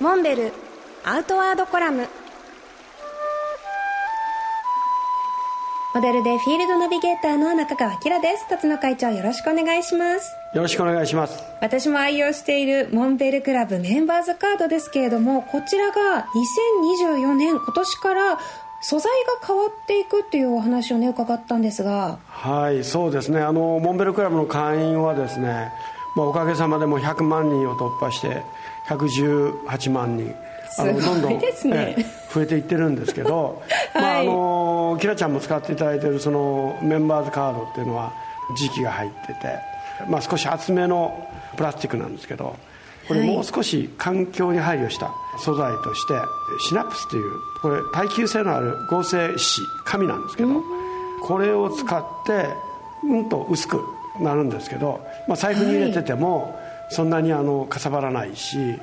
モンベルアウトワードコラム。モデルでフィールドナビゲーターの中川きらです。辰野会長よろしくお願いします。よろしくお願いします。私も愛用しているモンベルクラブメンバーズカードですけれどもこちらが2024年今年から素材が変わっていくっていうお話をね伺ったんですが。はいそうですね。あのモンベルクラブの会員はですね、まあ、おかげさまでも100万人を突破して118万人あのどんどん、ね、増えていってるんですけど、はい、まあ、あのキラちゃんも使っていただいているそのメンバーズカードっていうのは磁気が入ってて、まあ、少し厚めのプラスチックなんですけどこれもう少し環境に配慮した素材としてシナプスというこれ耐久性のある合成紙紙なんですけどこれを使ってうんと薄くなるんですけど、まあ、財布に入れててもそんなにあのかさばらないし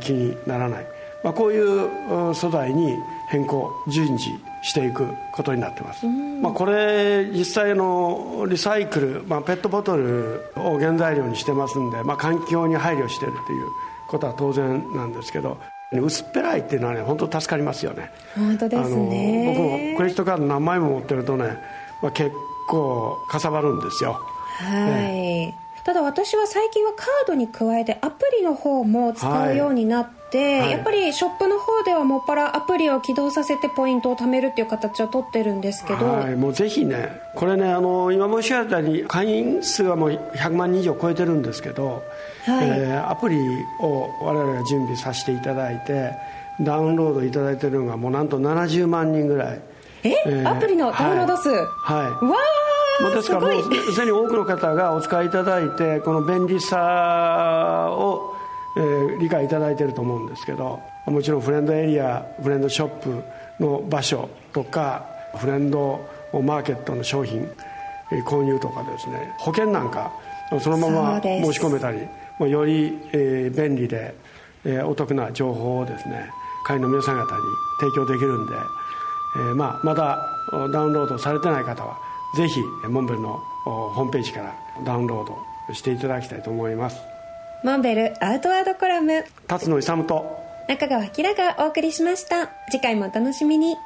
気にならない、まあ、こういう素材に変更順次していくことになってます、まあ、これ実際のリサイクル、まあ、ペットボトルを原材料にしてますんで、まあ、環境に配慮してるっていうことは当然なんですけど薄っぺらいっていうのはね本当助かりますよね。本当ですね。僕もクレジットカード何枚も持ってるとね、まあ、結構かさばるんですよはい、ただ私は最近はカードに加えてアプリの方も使うようになって、はい、やっぱりショップの方ではもっぱらアプリを起動させてポイントを貯めるっていう形を取ってるんですけど、はい、もうぜひねこれねあの今申し上げたように会員数はもう100万人以上超えてるんですけど、はい、えー、アプリを我々が準備させていただいてダウンロードいただいてるのがもうなんと70万人ぐらい。え、えー、アプリのダウンロード数？はい、はい、わあまあ、ですからもうすでに多くの方がお使いいただいてこの便利さを、えー、理解いただいていると思うんですけどもちろんフレンドエリアフレンドショップの場所とかフレンドマーケットの商品購入とかですね保険なんかそのまま申し込めたりより、えー、便利で、えー、お得な情報をですね会員の皆さん方に提供できるんで、えーまあ、まだダウンロードされてない方はぜひモンベルのホームページからダウンロードしていただきたいと思います。モンベルアウトワードコラム。辰野勇と中川明がお送りしました。次回もお楽しみに